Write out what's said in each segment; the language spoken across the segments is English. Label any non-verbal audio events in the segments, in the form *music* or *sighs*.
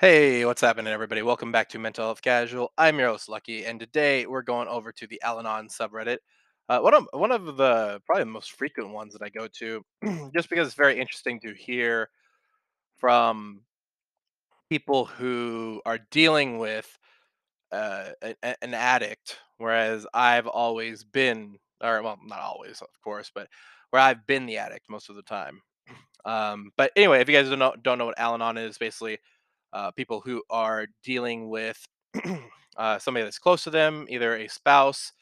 Hey, what's happening, everybody? Welcome back to Mental Health Casual. I'm your host, Lucky, and today we're going over to the Al-Anon subreddit. Uh, one of one of the probably the most frequent ones that I go to, *clears throat* just because it's very interesting to hear from people who are dealing with uh, a- an addict, whereas I've always been, or well, not always, of course, but where I've been the addict most of the time. *clears throat* Um, but anyway, if you guys don't know, don't know what Al-Anon is, basically uh, people who are dealing with *clears throat* uh, somebody that's close to them, either a spouse,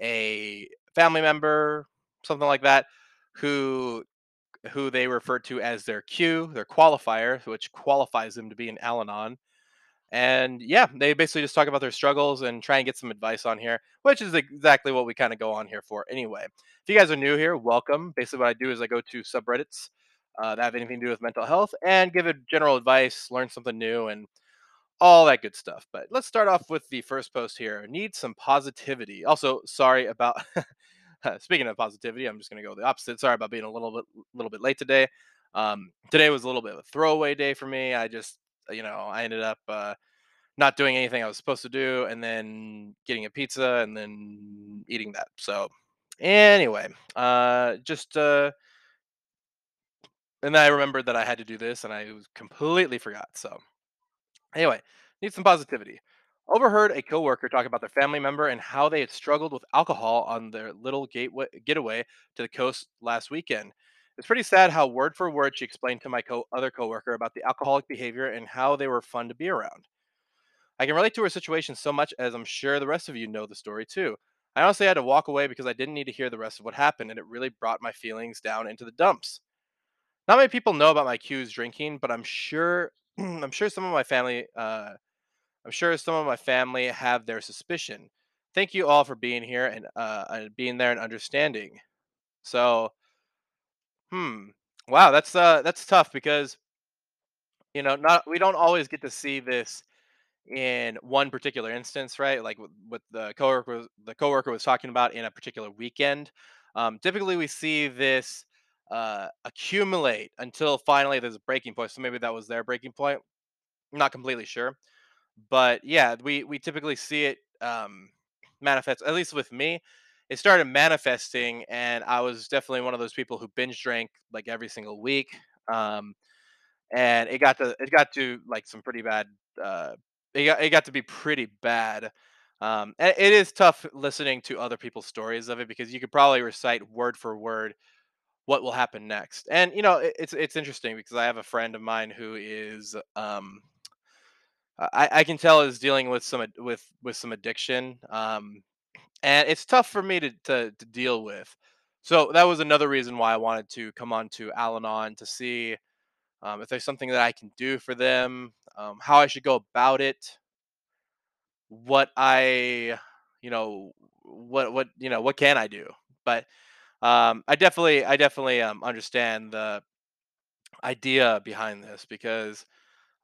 a family member, something like that, who who they refer to as their Q, their qualifier, which qualifies them to be an Al-Anon. And yeah, they basically just talk about their struggles and try and get some advice on here, which is exactly what we kind of go on here for anyway. If you guys are new here, welcome. Basically, what I do is I go to subreddits uh, that have anything to do with mental health and give it general advice, learn something new, and all that good stuff. But let's start off with the first post here. Need some positivity. Also, sorry about *laughs* speaking of positivity, I'm just going to go the opposite. Sorry about being a little bit little bit late today. Um, today was a little bit of a throwaway day for me. I just you know I ended up uh, not doing anything I was supposed to do, and then getting a pizza, and then eating that. So anyway, uh, just uh, and then I remembered that I had to do this, and I completely forgot. So Anyway, need some positivity. Overheard a coworker talk about their family member and how they had struggled with alcohol on their little gateway, getaway to the coast last weekend. It's pretty sad how word for word she explained to my co- other coworker about the alcoholic behavior and how they were fun to be around. I can relate to her situation so much as I'm sure the rest of you know the story too. I honestly had to walk away because I didn't need to hear the rest of what happened and it really brought my feelings down into the dumps. Not many people know about my Q's drinking, but I'm sure *clears throat* I'm sure some of my family uh, I'm sure some of my family have their suspicion. Thank you all for being here and uh, and being there and understanding. So, hmm, wow, that's uh, that's tough because you know not we don't always get to see this in one particular instance, right? Like with the coworker, the coworker was talking about in a particular weekend. Um, typically, we see this uh, accumulate until finally there's a breaking point. So maybe that was their breaking point. I'm not completely sure. But yeah, we we typically see it um, manifest. At least with me, it started manifesting, and I was definitely one of those people who binge drank like every single week. Um, and it got to it got to like some pretty bad. Uh, it got it got to be pretty bad. Um, and it is tough listening to other people's stories of it because you could probably recite word for word what will happen next. And you know, it, it's it's interesting because I have a friend of mine who is um, I, I can tell is dealing with some with with some addiction, um, and it's tough for me to, to to deal with. So that was another reason why I wanted to come on to Al-Anon to see um, if there's something that I can do for them, um, how I should go about it, what I, you know, what what you know, what can I do? But um, I definitely I definitely um, understand the idea behind this because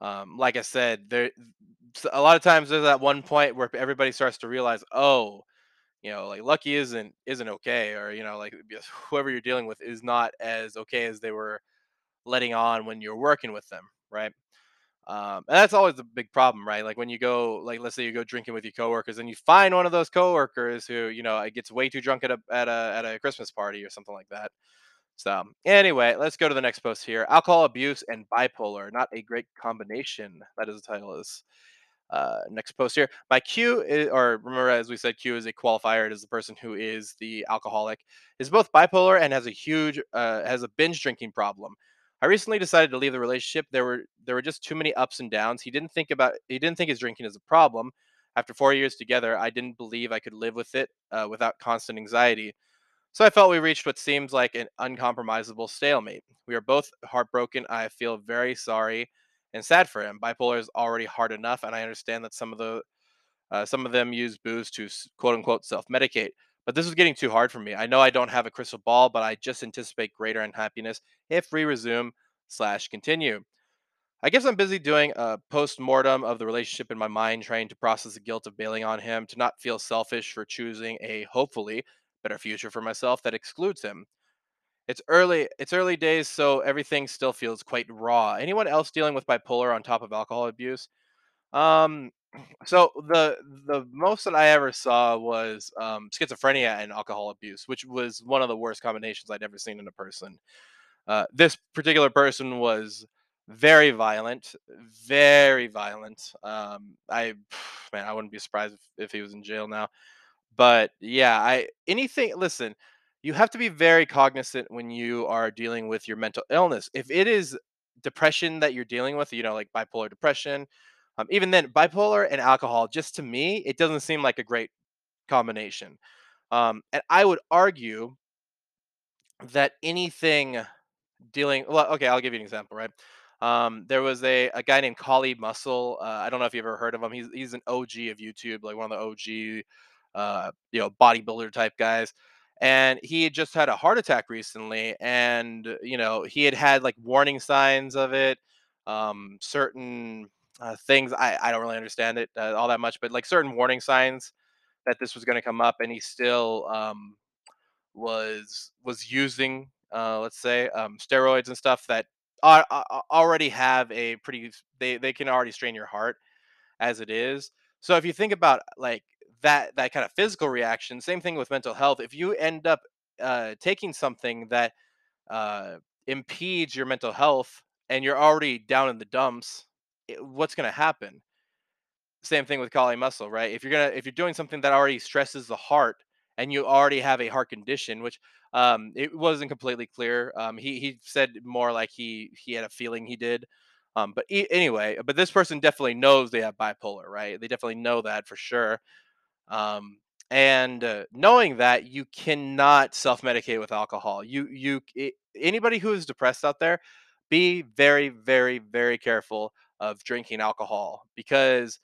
um, like I said, there a lot of times there's that one point where everybody starts to realize, oh, you know, like Lucky isn't isn't okay, or you know, like *laughs* whoever you're dealing with is not as okay as they were letting on when you're working with them, right? Um, and that's always a big problem, right? Like when you go, like let's say you go drinking with your coworkers, and you find one of those coworkers who, you know, gets way too drunk at a at a at a Christmas party or something like that so, anyway, let's go to the next post here. Alcohol abuse and bipolar, not a great combination. That is the title this uh, next post here. My Q, is, or remember, as we said, Q is a qualifier. It is the person who is the alcoholic, is both bipolar and has a huge, uh, has a binge drinking problem. I recently decided to leave the relationship. There were there were just too many ups and downs. He didn't think about he didn't think his drinking is a problem. After four years together, I didn't believe I could live with it uh, without constant anxiety. So I felt we reached what seems like an uncompromisable stalemate. We are both heartbroken. I feel very sorry and sad for him. Bipolar is already hard enough, and I understand that some of the uh, some of them use booze to quote unquote self medicate. But this is getting too hard for me. I know I don't have a crystal ball, but I just anticipate greater unhappiness if we resume slash continue. I guess I'm busy doing a post mortem of the relationship in my mind, trying to process the guilt of bailing on him, to not feel selfish for choosing a hopefully better future for myself that excludes him. It's early it's early days, so everything still feels quite raw. Anyone else dealing with bipolar on top of alcohol abuse? Um, so the the most that I ever saw was um, schizophrenia and alcohol abuse, which was one of the worst combinations I'd ever seen in a person. Uh, this particular person was very violent, very violent. Um, I *sighs* man, I wouldn't be surprised if, if he was in jail now. But yeah, I anything listen, you have to be very cognizant when you are dealing with your mental illness. If it is depression that you're dealing with, you know, like bipolar depression, um, even then, bipolar and alcohol, just to me, it doesn't seem like a great combination. Um, and I would argue that anything dealing well, okay, I'll give you an example, right? Um, there was a, a guy named Kali Muscle. Uh, I don't know if you've ever heard of him. He's he's an OG of YouTube, like one of the OG, uh, you know, bodybuilder type guys. And he had just had a heart attack recently, and you know, he had had like warning signs of it. Um, certain uh, things I I don't really understand it uh, all that much, but like certain warning signs that this was going to come up, and he still um was was using uh, let's say um, steroids and stuff that are, are, already have a pretty they they can already strain your heart as it is. So if you think about like that that kind of physical reaction, same thing with mental health. If you end up uh, taking something that uh, impedes your mental health and you're already down in the dumps, it, what's going to happen? Same thing with Kali Muscle, right? If you're gonna if you're doing something that already stresses the heart and you already have a heart condition, which um it wasn't completely clear. Um he he said more like he he had a feeling he did. Um but e- anyway, but this person definitely knows they have bipolar, right? They definitely know that for sure. Um and uh, knowing that you cannot self-medicate with alcohol. You you i anybody who is depressed out there, be very very very careful of drinking alcohol because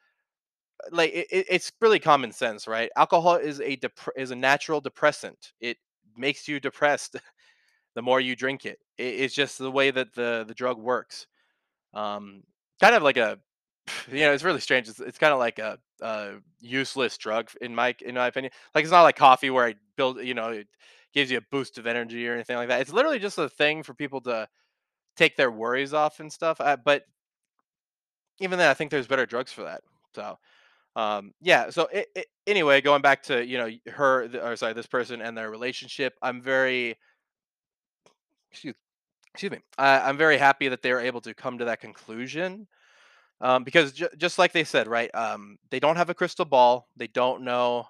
like it, it- it's really common sense, right? Alcohol is a dep- is a natural depressant. It makes you depressed *laughs* the more you drink it. it. It's just the way that the the drug works. Um, kind of like a *sighs* you know, it's really strange. It's, it's kind of like a, a useless drug in my in my opinion. Like it's not like coffee where it build you know it gives you a boost of energy or anything like that. It's literally just a thing for people to take their worries off and stuff. Uh, but even then, I think there's better drugs for that. So um yeah so it, it, anyway going back to you know her or sorry this person and their relationship i'm very excuse, excuse me I, i'm very happy that they were able to come to that conclusion um because ju- just like they said right um they don't have a crystal ball they don't know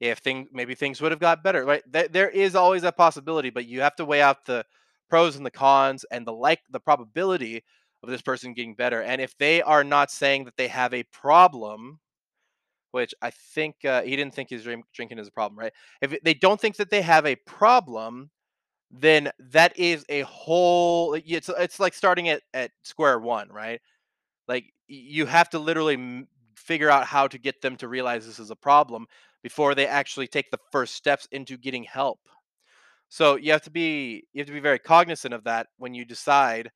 if things maybe things would have got better right Th- there is always a possibility but you have to weigh out the pros and the cons and the like the probability of this person getting better and if they are not saying that they have a problem which I think uh, he didn't think his drink, drinking is a problem, right? If they don't think that they have a problem, then that is a whole. It's it's like starting at at square one, right? Like you have to literally figure out how to get them to realize this is a problem before they actually take the first steps into getting help. So you have to be you have to be very cognizant of that when you decide: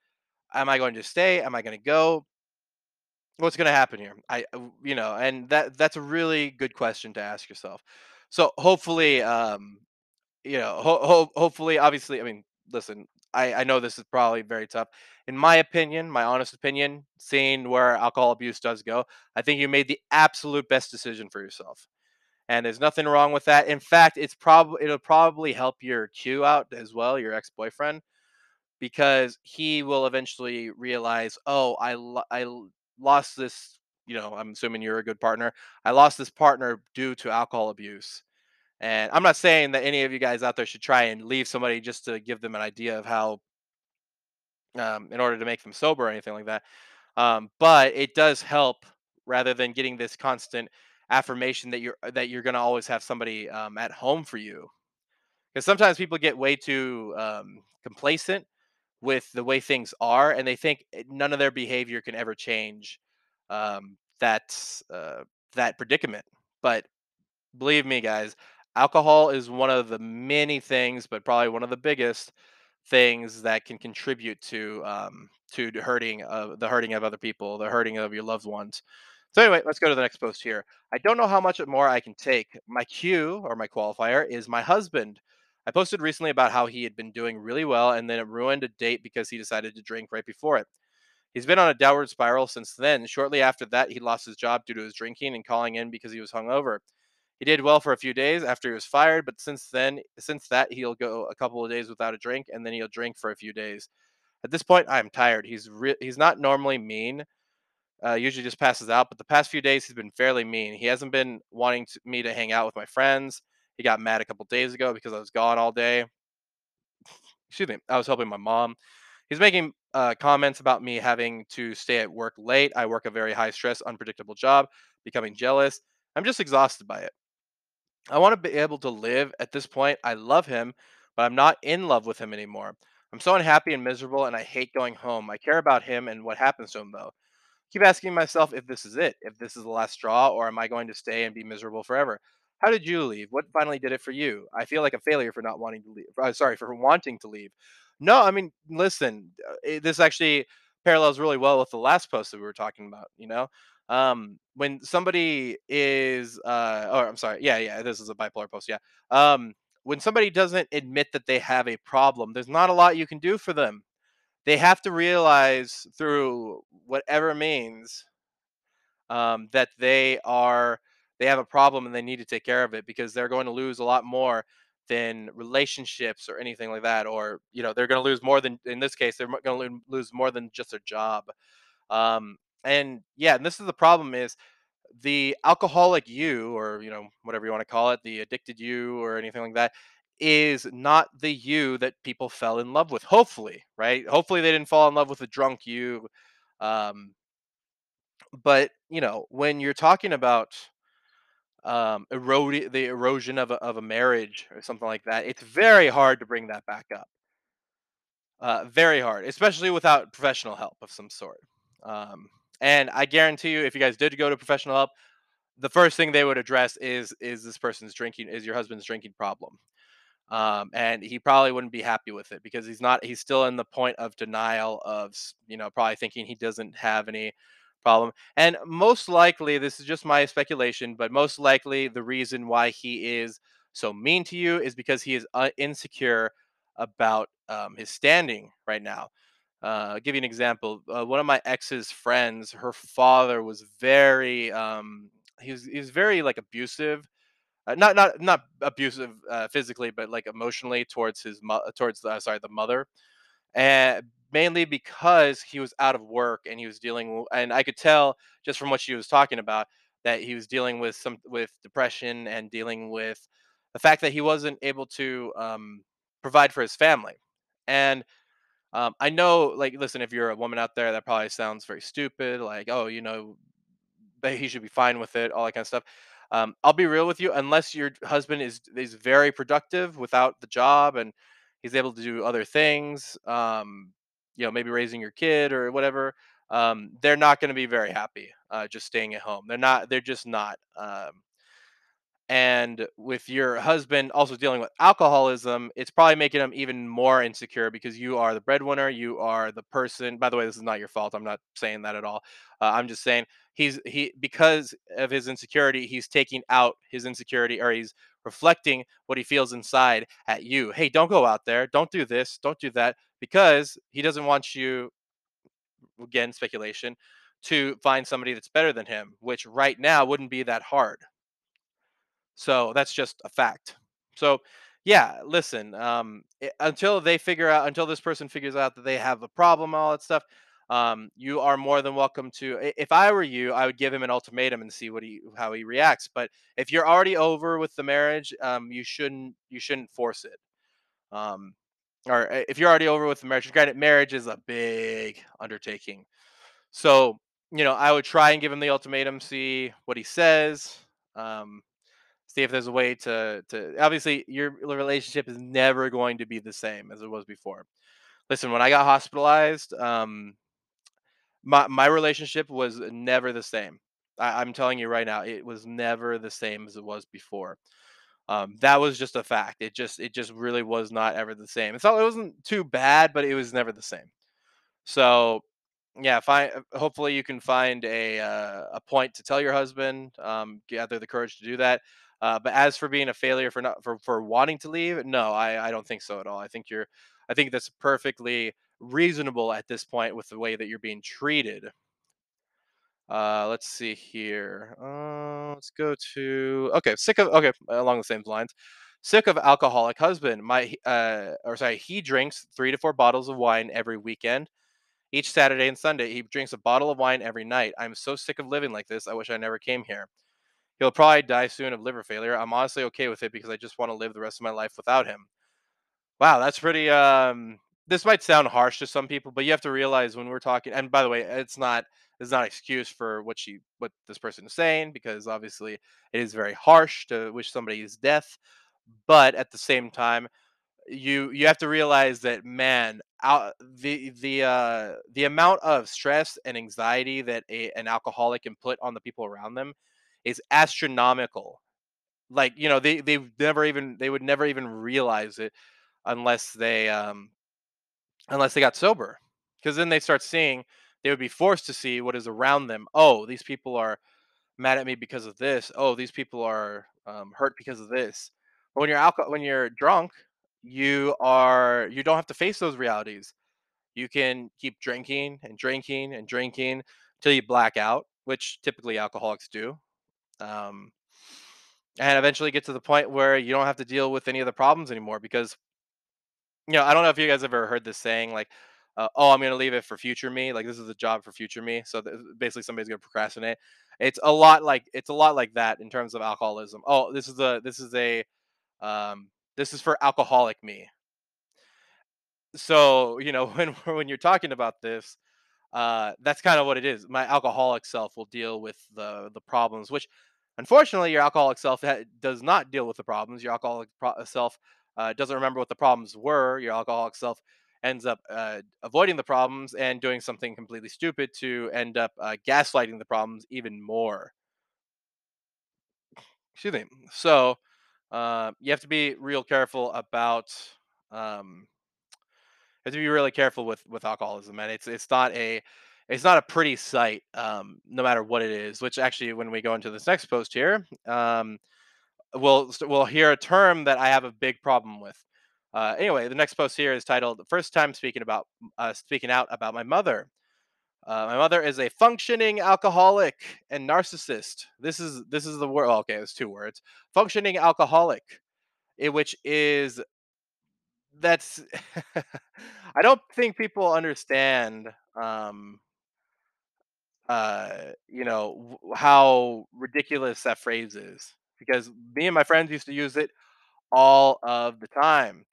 Am I going to stay? Am I going to go? what's going to happen here? I you know and that that's a really good question to ask yourself. So hopefully um you know ho- ho- hopefully obviously i mean listen I, I know this is probably very tough. In my opinion my honest opinion seeing where alcohol abuse does go i think you made the absolute best decision for yourself. And there's nothing wrong with that. In fact it's probably it'll probably help your q out as well your ex-boyfriend because he will eventually realize, "Oh, I lo- I lost this." You know, I'm assuming you're a good partner. I lost this partner due to alcohol abuse. And I'm not saying that any of you guys out there should try and leave somebody just to give them an idea of how, um, in order to make them sober or anything like that. Um, but it does help rather than getting this constant affirmation that you're that you're going to always have somebody um, at home for you. Because sometimes people get way too um, complacent with the way things are, and they think eh, none of their behavior can ever change um, that uh, that predicament. But believe me, guys, alcohol is one of the many things, but probably one of the biggest things that can contribute to um, to hurting of the hurting of other people, the hurting of your loved ones. So anyway, let's go to the next post here. I don't know how much more I can take. My Q or my qualifier is my husband. I posted recently about how he had been doing really well and then it ruined a date because he decided to drink right before it. He's been on a downward spiral since then. Shortly after that, he lost his job due to his drinking and calling in because he was hungover. He did well for a few days after he was fired, but since then, since that, he'll go a couple of days without a drink and then he'll drink for a few days. At this point, I'm tired. He's re- he's not normally mean. Uh, usually just passes out, but the past few days he's been fairly mean. He hasn't been wanting to, me to hang out with my friends. He got mad a couple days ago because I was gone all day. Excuse me. I was helping my mom. He's making uh, comments about me having to stay at work late. I work a very high stress, unpredictable job, becoming jealous. I'm just exhausted by it. I want to be able to live at this point. I love him, but I'm not in love with him anymore. I'm so unhappy and miserable, and I hate going home. I care about him and what happens to him, though. Keep asking myself if this is it, if this is the last straw, or am I going to stay and be miserable forever? How did you leave? What finally did it for you? I feel like a failure for not wanting to leave. Uh, sorry, for wanting to leave. No, I mean, listen, uh, it, this actually parallels really well with the last post that we were talking about. You know, um, when somebody is, uh, or I'm sorry, yeah, yeah, this is a bipolar post. Yeah, um, when somebody doesn't admit that they have a problem, there's not a lot you can do for them they have to realize through whatever means um, that they are they have a problem and they need to take care of it because they're going to lose a lot more than relationships or anything like that or you know they're going to lose more than in this case they're going to lose more than just their job. Um, and yeah and this is the problem is the alcoholic you or you know whatever you want to call it the addicted you or anything like that is not the you that people fell in love with hopefully right? Hopefully they didn't fall in love with a drunk you um but you know when you're talking about um erode the erosion of a, of a marriage or something like that it's very hard to bring that back up. Uh very hard especially without professional help of some sort um and i guarantee you if you guys did go to professional help the first thing they would address is is this person's drinking is your husband's drinking problem um, and he probably wouldn't be happy with it because he's not he's still in the point of denial of you know probably thinking he doesn't have any problem and most likely this is just my speculation but most likely the reason why he is so mean to you is because he is uh, insecure about um, his standing right now. Uh, I'll give you an example uh, one of my ex's friends her father was very um, he was he was very like abusive uh, not not not abusive uh, physically, but like emotionally towards his mo- towards the sorry the mother, and mainly because he was out of work and he was dealing and I could tell just from what she was talking about that he was dealing with some with depression and dealing with the fact that he wasn't able to um, provide for his family. And um, I know, like, listen, if you're a woman out there, that probably sounds very stupid. Like, oh, you know, that he should be fine with it, all that kind of stuff. Um, I'll be real with you, unless your husband is is very productive without the job and he's able to do other things, um, you know, maybe raising your kid or whatever, um, they're not going to be very happy uh, just staying at home. They're not. They're just not. Um, and with your husband also dealing with alcoholism, it's probably making him even more insecure because you are the breadwinner. You are the person. By the way, this is not your fault. I'm not saying that at all. Uh, I'm just saying he's he because of his insecurity, he's taking out his insecurity or he's reflecting what he feels inside at you. Hey, don't go out there. Don't do this. Don't do that because he doesn't want you. Again, speculation to find somebody that's better than him, which right now wouldn't be that hard so that's just a fact. So yeah, listen, um, i- until they figure out, until this person figures out that they have a problem, all that stuff, um, you are more than welcome to. If I were you, I would give him an ultimatum and see what he how he reacts. But if you're already over with the marriage, um, you shouldn't you shouldn't force it. Um, or uh, if you're already over with the marriage, granted, marriage is a big undertaking. So you know, I would try and give him the ultimatum, see what he says. Um, see if there's a way to to obviously your relationship is never going to be the same as it was before. Listen, when I got hospitalized, um, my my relationship was never the same. I, I'm telling you right now, it was never the same as it was before. Um, that was just a fact. It just it just really was not ever the same. It's all it wasn't too bad, but it was never the same. So yeah, find hopefully you can find a uh, a point to tell your husband, um, gather the courage to do that. Uh, but as for being a failure for not for for wanting to leave, no, I I don't think so at all. I think you're I think that's perfectly reasonable at this point with the way that you're being treated. Uh, let's see here. Uh, let's go to okay. Sick of okay along the same lines. Sick of alcoholic husband. My uh, or sorry, he drinks three to four bottles of wine every weekend. Each Saturday and Sunday, he drinks a bottle of wine every night. I'm so sick of living like this. I wish I never came here. He'll probably die soon of liver failure. I'm honestly okay with it because I just want to live the rest of my life without him. Wow, that's pretty um this might sound harsh to some people, but you have to realize when we're talking and by the way, it's not it's not an excuse for what she what this person is saying because obviously it is very harsh to wish somebody's death, but at the same time, you you have to realize that man, out the the uh the amount of stress and anxiety that a, an alcoholic can put on the people around them is astronomical. Like, you know, they they've never even they would never even realize it unless they um unless they got sober because then they start seeing they would be forced to see what is around them oh these people are mad at me because of this. Oh these people are um, hurt because of this. But when you're alcohol when you're drunk you are you don't have to face those realities. You can keep drinking and drinking and drinking until you black out which typically alcoholics do um, and eventually get to the point where you don't have to deal with any of the problems anymore because you know, I don't know if you guys ever heard this saying like, uh, "Oh, I'm gonna leave it for future me." Like this is a job for future me. So th- basically, somebody's gonna procrastinate. It's a lot like it's a lot like that in terms of alcoholism. Oh, this is a this is a um, this is for alcoholic me. So you know *laughs* when when you're talking about this, uh, that's kind of what it is. My alcoholic self will deal with the the problems, which unfortunately your alcoholic self ha- does not deal with the problems. Your alcoholic pro- self uh, doesn't remember what the problems were. Your alcoholic self ends up uh, avoiding the problems and doing something completely stupid to end up uh, gaslighting the problems even more. Excuse me. So uh, you have to be real careful about. Um, have to be really careful with with alcoholism, and it's it's not a it's not a pretty sight, um, no matter what it is. Which actually, when we go into this next post here, um, we'll we'll hear a term that I have a big problem with. Uh, anyway, the next post here is titled First Time Speaking About uh, Speaking Out About My Mother." Uh, my mother is a functioning alcoholic and narcissist. This is this is the word. Okay, it's two words. Functioning alcoholic, eh, which is that's *laughs* I don't think people understand um uh you know how ridiculous that phrase is because me and my friends used to use it all of the time.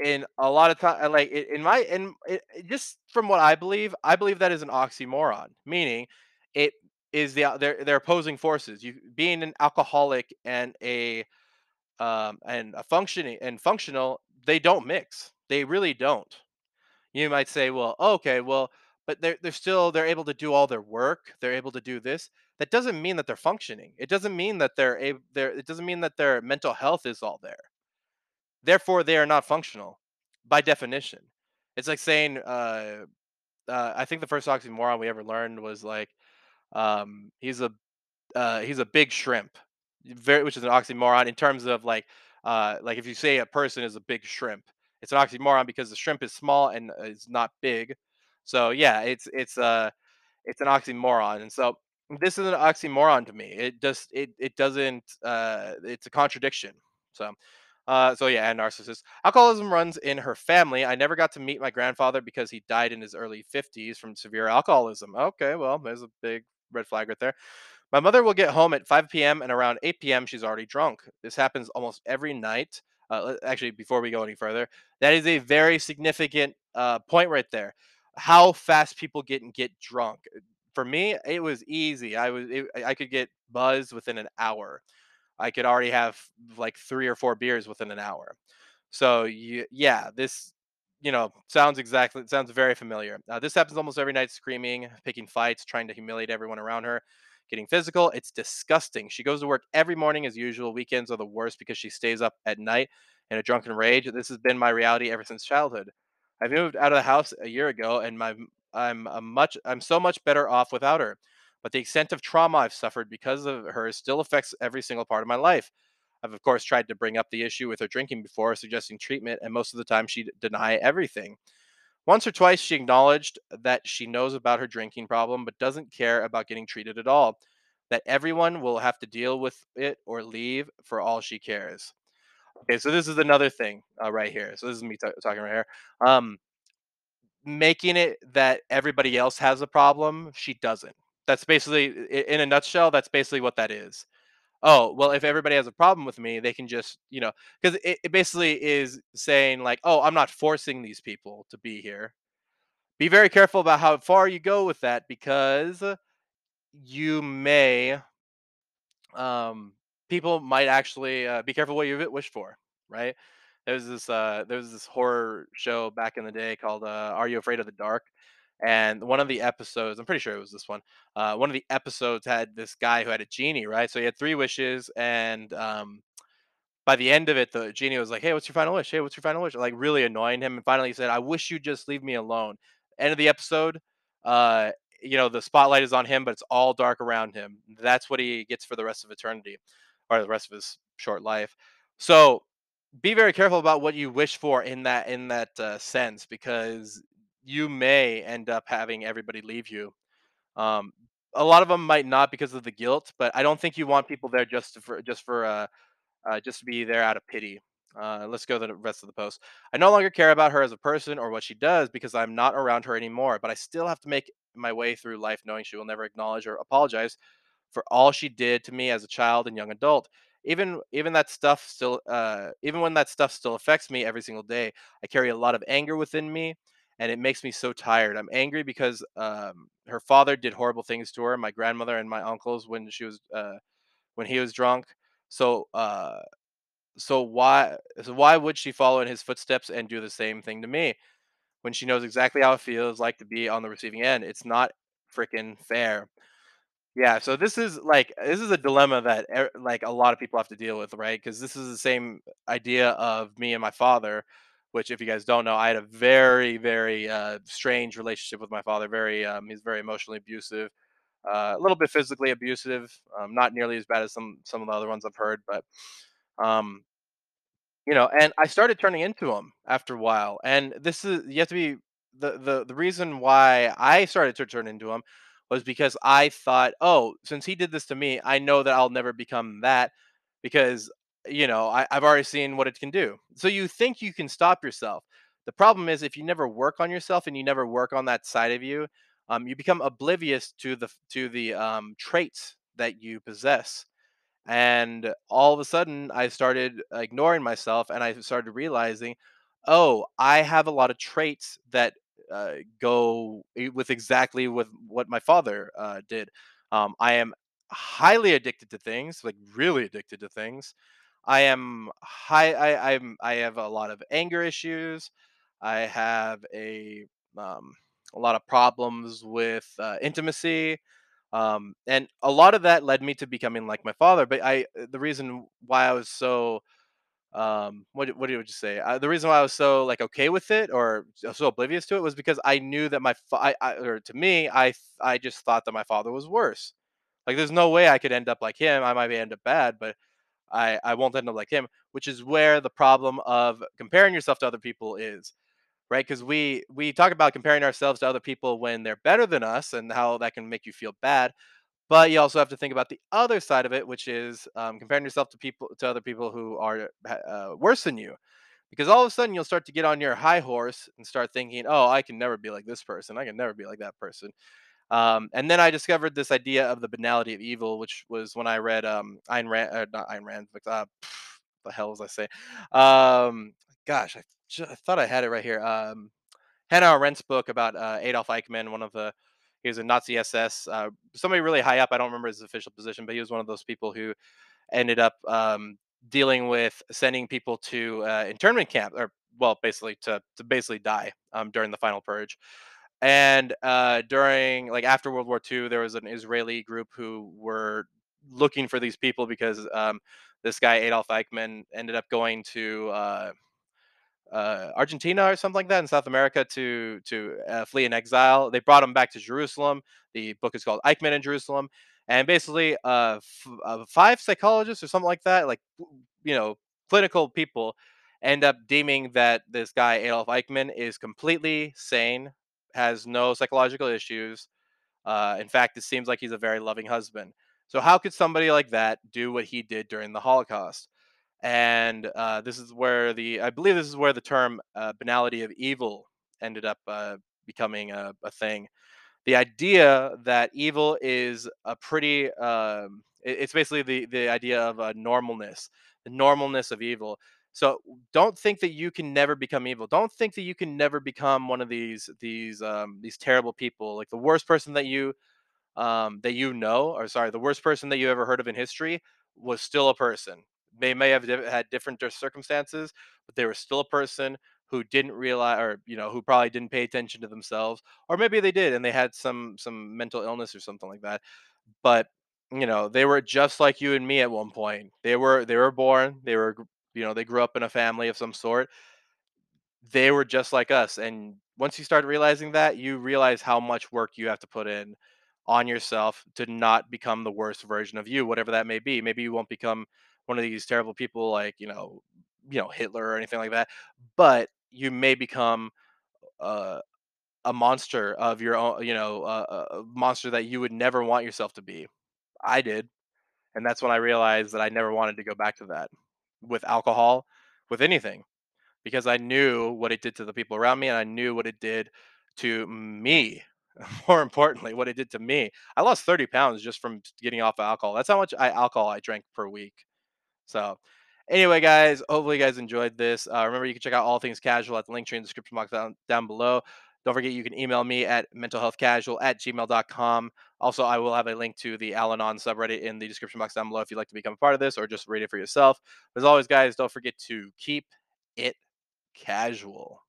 In a lot of time like in my in it- just from what I believe I believe that is an oxymoron meaning it is the they're they're opposing forces. You being an alcoholic and a um and a functioning and functional they don't mix. They really don't. You might say well okay well but they're they're still they're able to do all their work. They're able to do this that doesn't mean that they're functioning. It doesn't mean that they're able they're it doesn't mean that their mental health is all there. Therefore they are not functional by definition. It's like saying uh, uh i think the first oxymoron we ever learned was like um he's a uh, he's a big shrimp, very which is an oxymoron in terms of like uh, like if you say a person is a big shrimp, it's an oxymoron because the shrimp is small and uh, is not big. So yeah, it's it's uh it's an oxymoron, and so this is an oxymoron to me. It just it it doesn't uh it's a contradiction. So uh so yeah, and narcissist. Alcoholism runs in her family. I never got to meet my grandfather because he died in his early 50s from severe alcoholism. Okay, well, there's a big red flag right there. My mother will get home at 5 p.m. and around 8 p.m. she's already drunk. This happens almost every night. Uh, actually, before we go any further, that is a very significant uh, point right there. How fast people get and get drunk. For me, it was easy. I was it, I could get buzzed within an hour. I could already have like three or four beers within an hour. So you, yeah, this you know sounds exactly sounds very familiar. Uh, this happens almost every night, screaming, picking fights, trying to humiliate everyone around her, getting physical. It's disgusting. She goes to work every morning as usual. Weekends are the worst because she stays up at night in a drunken rage. This has been my reality ever since childhood. I moved out of the house a year ago, and my I'm a much I'm so much better off without her. but the extent of trauma I've suffered because of her still affects every single part of my life. I've, of course, tried to bring up the issue with her drinking before, suggesting treatment, and most of the time she'd deny everything. Once or twice, she acknowledged that she knows about her drinking problem, but doesn't care about getting treated at all. That everyone will have to deal with it or leave for all she cares. Okay, so this is another thing uh, right here. So this is me ta- talking right here. Um, making it that everybody else has a problem, she doesn't. That's basically, in a nutshell, that's basically what that is. Oh, well, if everybody has a problem with me, they can just, you know, because it, it basically is saying, like, oh, I'm not forcing these people to be here. Be very careful about how far you go with that because you may um, people might actually uh, be careful what you wish for, right? There's this uh, there's this horror show back in the day called uh, Are You Afraid of the Dark? And one of the episodes, I'm pretty sure it was this one. Uh, one of the episodes had this guy who had a genie, right? So he had three wishes, and um, by the end of it, the genie was like, "Hey, what's your final wish? Hey, what's your final wish?" Like really annoying him, and finally he said, "I wish you'd just leave me alone." End of the episode, uh, you know, the spotlight is on him, but it's all dark around him. That's what he gets for the rest of eternity, or the rest of his short life. So be very careful about what you wish for in that in that uh, sense, because you may end up having everybody leave you. Um, a lot of them might not because of the guilt, but I don't think you want people there just for just for uh, uh, just to be there out of pity. Uh, let's go to the rest of the post. I no longer care about her as a person or what she does because I'm not around her anymore, but I still have to make my way through life knowing she will never acknowledge or apologize for all she did to me as a child and young adult. Even even that stuff still uh even when that stuff still affects me every single day, I carry a lot of anger within me and it makes me so tired. I'm angry because um her father did horrible things to her, my grandmother and my uncles when she was uh when he was drunk. So uh so why so why would she follow in his footsteps and do the same thing to me when she knows exactly how it feels like to be on the receiving end? It's not freaking fair. Yeah, so this is like this is a dilemma that like a lot of people have to deal with, right? Because this is the same idea of me and my father, which if you guys don't know, I had a very very uh, strange relationship with my father. Very um, he's very emotionally abusive, uh, a little bit physically abusive, um, not nearly as bad as some some of the other ones I've heard, but um, you know, and I started turning into him after a while, and this is you have to be the the the reason why I started to turn into him was because I thought, "Oh, since he did this to me, I know that I'll never become that because, you know, I, I've already seen what it can do." So you think you can stop yourself. The problem is if you never work on yourself and you never work on that side of you, um, you become oblivious to the to the um, traits that you possess and all of a sudden, I started ignoring myself and I started realizing, oh, I have a lot of traits that uh, go with exactly with what my father uh, did. Um, I am highly addicted to things, like really addicted to things. I am high. I, I'm. I have a lot of anger issues. I have a um, a lot of problems with uh, intimacy um, and a lot of that led me to becoming like my father. But I, the reason why I was so, um, what what do you say? Uh, the reason why I was so like okay with it or so so oblivious to it was because I knew that my, fa- I, I, or to me, I, I just thought that my father was worse. Like, there's no way I could end up like him. I might end up bad, but I, I won't end up like him. Which is where the problem of comparing yourself to other people is right because we we talk about comparing ourselves to other people when they're better than us and how that can make you feel bad but you also have to think about the other side of it, which is um, comparing yourself to people to other people who are uh, worse than you. Because all of a sudden you'll start to get on your high horse and start thinking, "Oh, I can never be like this person. I can never be like that person." Um, and then I discovered this idea of the banality of evil, which was when I read um, Ayn Rand, uh, not Ayn Rand, but uh, *sighs* the hell was I say? Um, gosh, I, ju- I thought I had it right here. Um, Hannah Arendt's book about uh, Adolf Eichmann, one of the he was a Nazi SS, uh, somebody really high up. I don't remember his official position, but he was one of those people who ended up um, dealing with sending people to uh, internment camp, or well, basically to to basically die um, during the final purge. And uh, during like after World War II, there was an Israeli group who were looking for these people because um, this guy Adolf Eichmann ended up going to uh, Argentina or something like that in South America to to uh, flee in exile. They brought him back to Jerusalem. The book is called Eichmann in Jerusalem, and basically, uh, f- uh, five psychologists or something like that, like you know, clinical people, end up deeming that this guy Adolf Eichmann is completely sane, has no psychological issues. Uh, in fact, it seems like he's a very loving husband. So how could somebody like that do what he did during the Holocaust? And uh, this is where the I believe this is where the term uh, banality of evil ended up uh, becoming a, a thing. The idea that evil is a pretty um, it- it's basically the the idea of a normalness, the normalness of evil. So don't think that you can never become evil. Don't think that you can never become one of these these um, these terrible people. Like the worst person that you um, that you know, or sorry, the worst person that you ever heard of in history was still a person. They may have had different circumstances, but they were still a person who didn't realize, or you know, who probably didn't pay attention to themselves, or maybe they did and they had some some mental illness or something like that. But you know, they were just like you and me at one point. They were they were born. They were you know they grew up in a family of some sort they were just like us, and once you start realizing that, you realize how much work you have to put in on yourself to not become the worst version of you, whatever that may be. Maybe you won't become one of these terrible people like, you know, you know, Hitler or anything like that, but you may become uh, a monster of your own, you know, uh, a monster that you would never want yourself to be. I did, and that's when I realized that I never wanted to go back to that with alcohol, with anything because I knew what it did to the people around me and I knew what it did to me. *laughs* More importantly, what it did to me. I lost 30 pounds just from getting off of alcohol. That's how much I, alcohol I drank per week. So, anyway, guys, hopefully you guys enjoyed this. Uh, remember, you can check out all things casual at the Linktree in the description box down, down below. Don't forget, you can email me at mentalhealthcasual at gmail.com. Also, I will have a link to the Al Anon subreddit in the description box down below if you'd like to become a part of this or just read it for yourself. As always, guys, don't forget to keep it casual.